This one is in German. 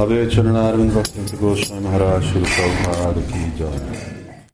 अभय चरणारविंद